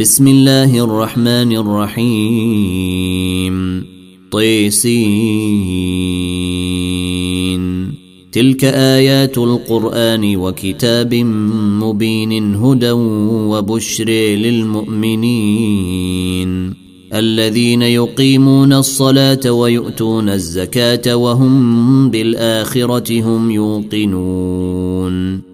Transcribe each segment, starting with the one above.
بسم الله الرحمن الرحيم. طيسين. تلك آيات القرآن وكتاب مبين هدى وبشر للمؤمنين. الذين يقيمون الصلاة ويؤتون الزكاة وهم بالآخرة هم يوقنون.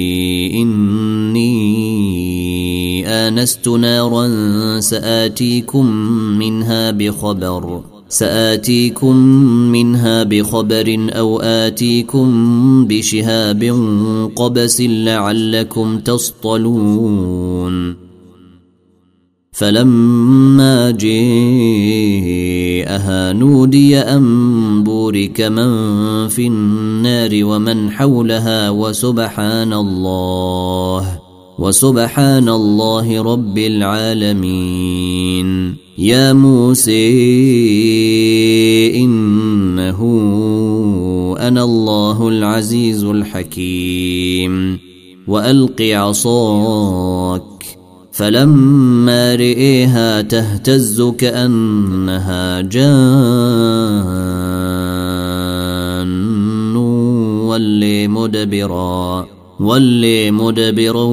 إني آنست نارا سآتيكم منها بخبر سآتيكم منها بخبر أو آتيكم بشهاب قبس لعلكم تصطلون. فلما جاءها نودي أن بورك من في النار ومن حولها وسبحان الله وسبحان الله رب العالمين. يا موسى إنه أنا الله العزيز الحكيم. وألق عصاك فلما رئيها تهتز كأنها جان ولي مدبرا ولي مدبرا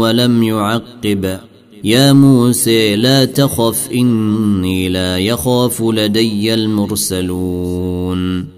ولم يعقب. يا موسى لا تخف إني لا يخاف لدي المرسلون.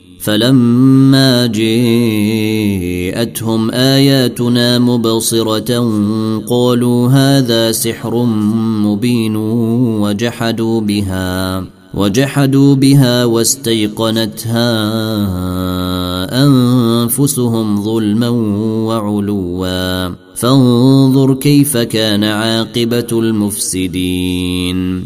فلما جاءتهم آياتنا مبصرة قالوا هذا سحر مبين وجحدوا بها وجحدوا بها واستيقنتها أنفسهم ظلما وعلوا. فانظر كيف كان عاقبة المفسدين.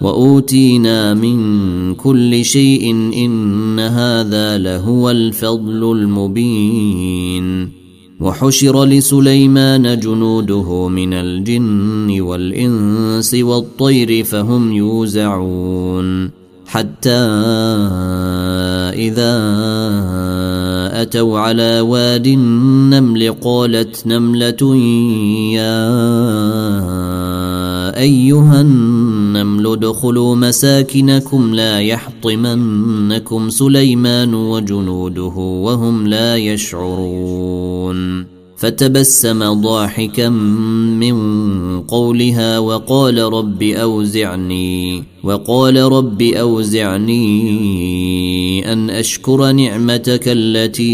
واوتينا من كل شيء ان هذا لهو الفضل المبين وحشر لسليمان جنوده من الجن والانس والطير فهم يوزعون حتى اذا اتوا على واد النمل قالت نمله يا أيها النمل ادخلوا مساكنكم لا يحطمنكم سليمان وجنوده وهم لا يشعرون. فتبسم ضاحكا من قولها وقال رب أوزعني وقال رب أوزعني أن أشكر نعمتك التي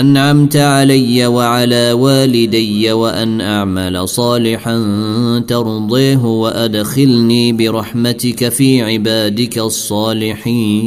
أنعمت علي وعلى والدي وأن أعمل صالحا ترضيه وأدخلني برحمتك في عبادك الصالحين.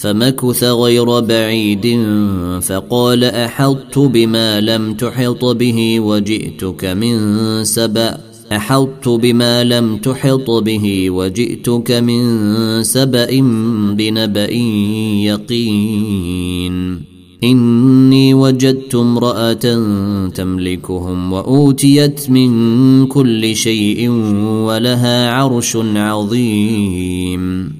فمكث غير بعيد فقال أحطت بما لم تحط به وجئتك من سبأ. أحطت بما لم تحط به وجئتك من سبأ بنبأ يقين. إني وجدت امرأة تملكهم وأوتيت من كل شيء ولها عرش عظيم.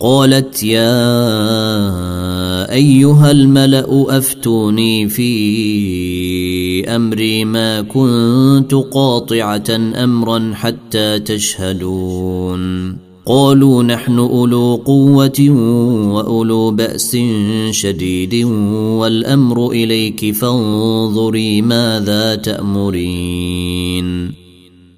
قالت يا أيها الملأ أفتوني في أمري ما كنت قاطعة أمرا حتى تشهدون. قالوا نحن أولو قوة وأولو بأس شديد والأمر إليك فانظري ماذا تأمرين.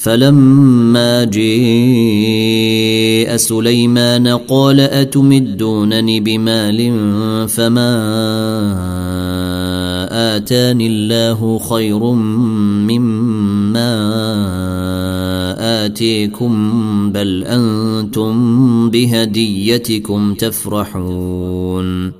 فلما جيء سليمان قال أتمدونني بمال فما آتاني الله خير مما آتيكم بل أنتم بهديتكم تفرحون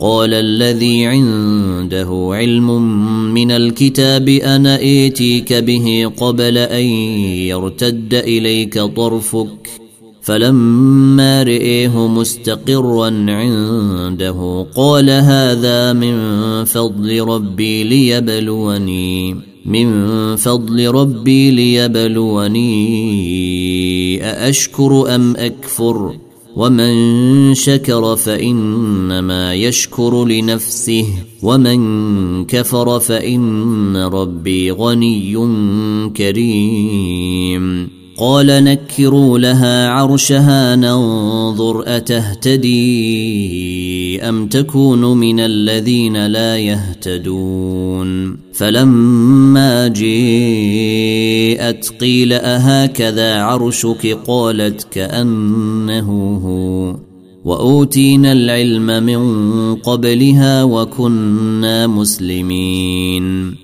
قال الذي عنده علم من الكتاب أنا ائتيك به قبل أن يرتد إليك طرفك. فلما رئيه مستقرا عنده قال هذا من فضل ربي ليبلوني من فضل ربي ليبلوني أأشكر أم أكفر؟ ومن شكر فإنما يشكر لنفسه ومن كفر فإن ربي غني كريم. قال نكروا لها عرشها ننظر أتهتدي أم تكون من الذين لا يهتدون. فلما جيءت قيل أهكذا عرشك؟ قالت كأنه هو. وأوتينا العلم من قبلها وكنا مسلمين.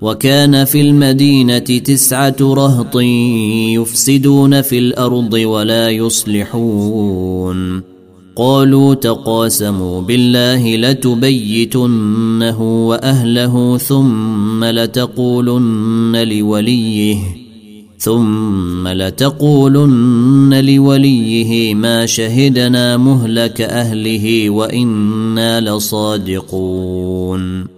وكان في المدينة تسعة رهط يفسدون في الأرض ولا يصلحون. قالوا تقاسموا بالله لتبيتنه وأهله ثم لتقولن لوليه ثم لتقولن لوليه ما شهدنا مهلك أهله وإنا لصادقون.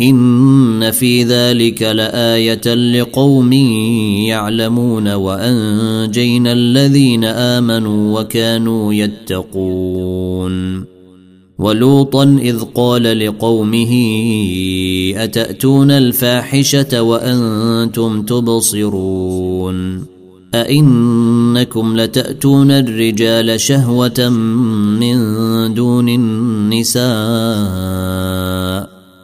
إن في ذلك لآية لقوم يعلمون وأنجينا الذين آمنوا وكانوا يتقون. ولوطا إذ قال لقومه أتأتون الفاحشة وأنتم تبصرون؟ أئنكم لتأتون الرجال شهوة من دون النساء؟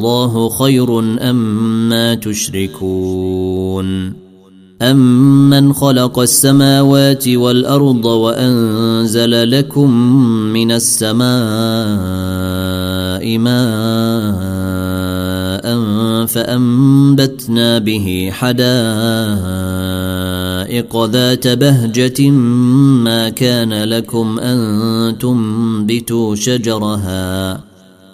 الله خير أما تشركون أمن خلق السماوات والأرض وأنزل لكم من السماء ماء فأنبتنا به حدائق ذات بهجة ما كان لكم أن تنبتوا شجرها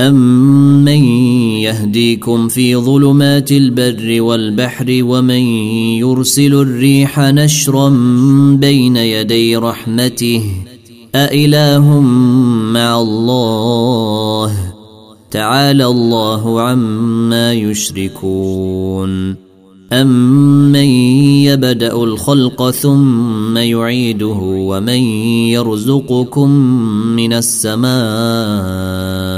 أمن يهديكم في ظلمات البر والبحر ومن يرسل الريح نشرا بين يدي رحمته أإله مع الله تعالى الله عما يشركون أمن يبدأ الخلق ثم يعيده ومن يرزقكم من السماء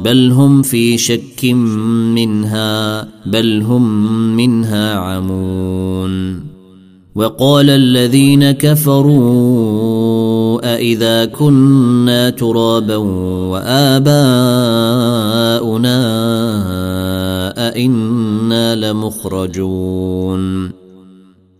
بل هم في شك منها بل هم منها عمون. وقال الذين كفروا أإذا كنا ترابا وآباؤنا أئنا لمخرجون.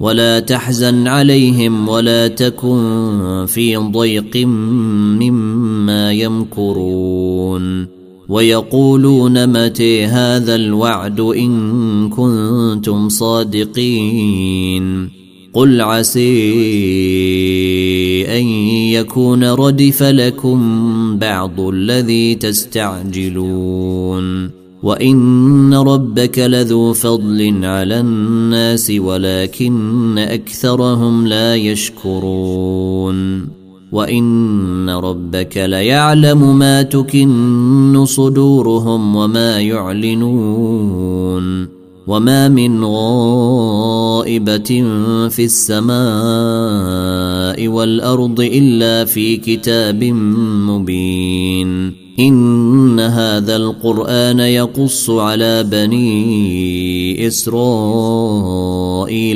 ولا تحزن عليهم ولا تكن في ضيق مما يمكرون ويقولون متى هذا الوعد إن كنتم صادقين قل عسي أن يكون ردف لكم بعض الذي تستعجلون وان ربك لذو فضل على الناس ولكن اكثرهم لا يشكرون وان ربك ليعلم ما تكن صدورهم وما يعلنون وما من غائبه في السماء والارض الا في كتاب مبين إن هذا القرآن يقص على بني إسرائيل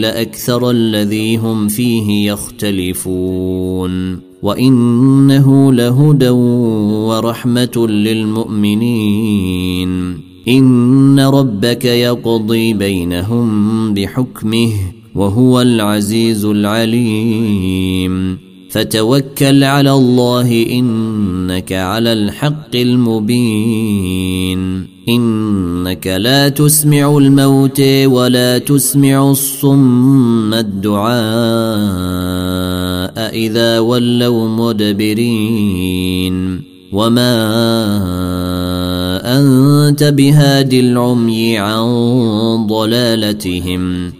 أكثر الذي هم فيه يختلفون وإنه لهدى ورحمة للمؤمنين إن ربك يقضي بينهم بحكمه وهو العزيز العليم فتوكل على الله إنك على الحق المبين. إنك لا تسمع الموت ولا تسمع الصم الدعاء إذا ولوا مدبرين. وما أنت بهاد العمي عن ضلالتهم.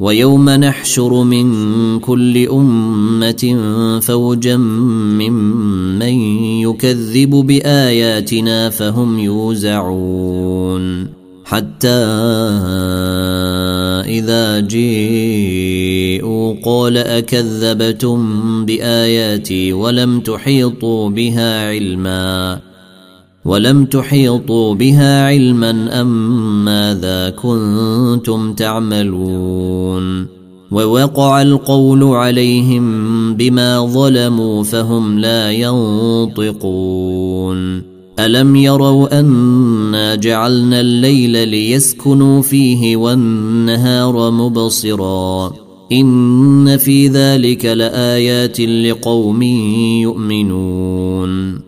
ويوم نحشر من كل أمة فوجا ممن يكذب بآياتنا فهم يوزعون حتى إذا جيءوا قال أكذبتم بآياتي ولم تحيطوا بها علما ولم تحيطوا بها علما أم ماذا كنتم تعملون ووقع القول عليهم بما ظلموا فهم لا ينطقون ألم يروا انا جعلنا الليل ليسكنوا فيه والنهار مبصرا إن في ذلك لآيات لقوم يؤمنون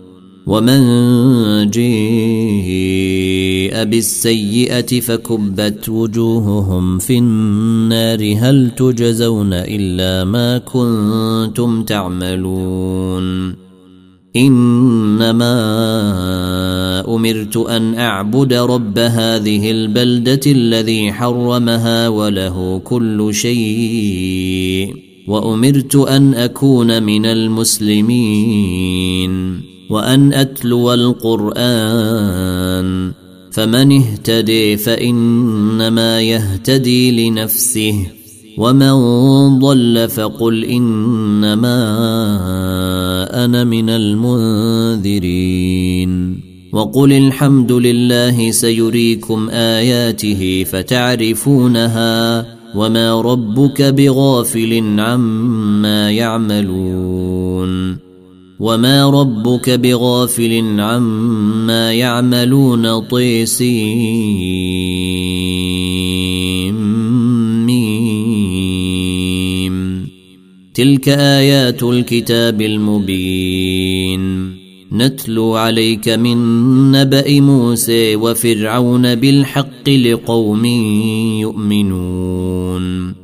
ومن جاء بالسيئه فكبت وجوههم في النار هل تجزون الا ما كنتم تعملون انما امرت ان اعبد رب هذه البلده الذي حرمها وله كل شيء وامرت ان اكون من المسلمين وأن أتلو القرآن فمن اهتدي فإنما يهتدي لنفسه ومن ضل فقل إنما أنا من المنذرين وقل الحمد لله سيريكم آياته فتعرفونها وما ربك بغافل عما يعملون وما ربك بغافل عما يعملون طيسين. تلك ايات الكتاب المبين. نتلو عليك من نبا موسى وفرعون بالحق لقوم يؤمنون.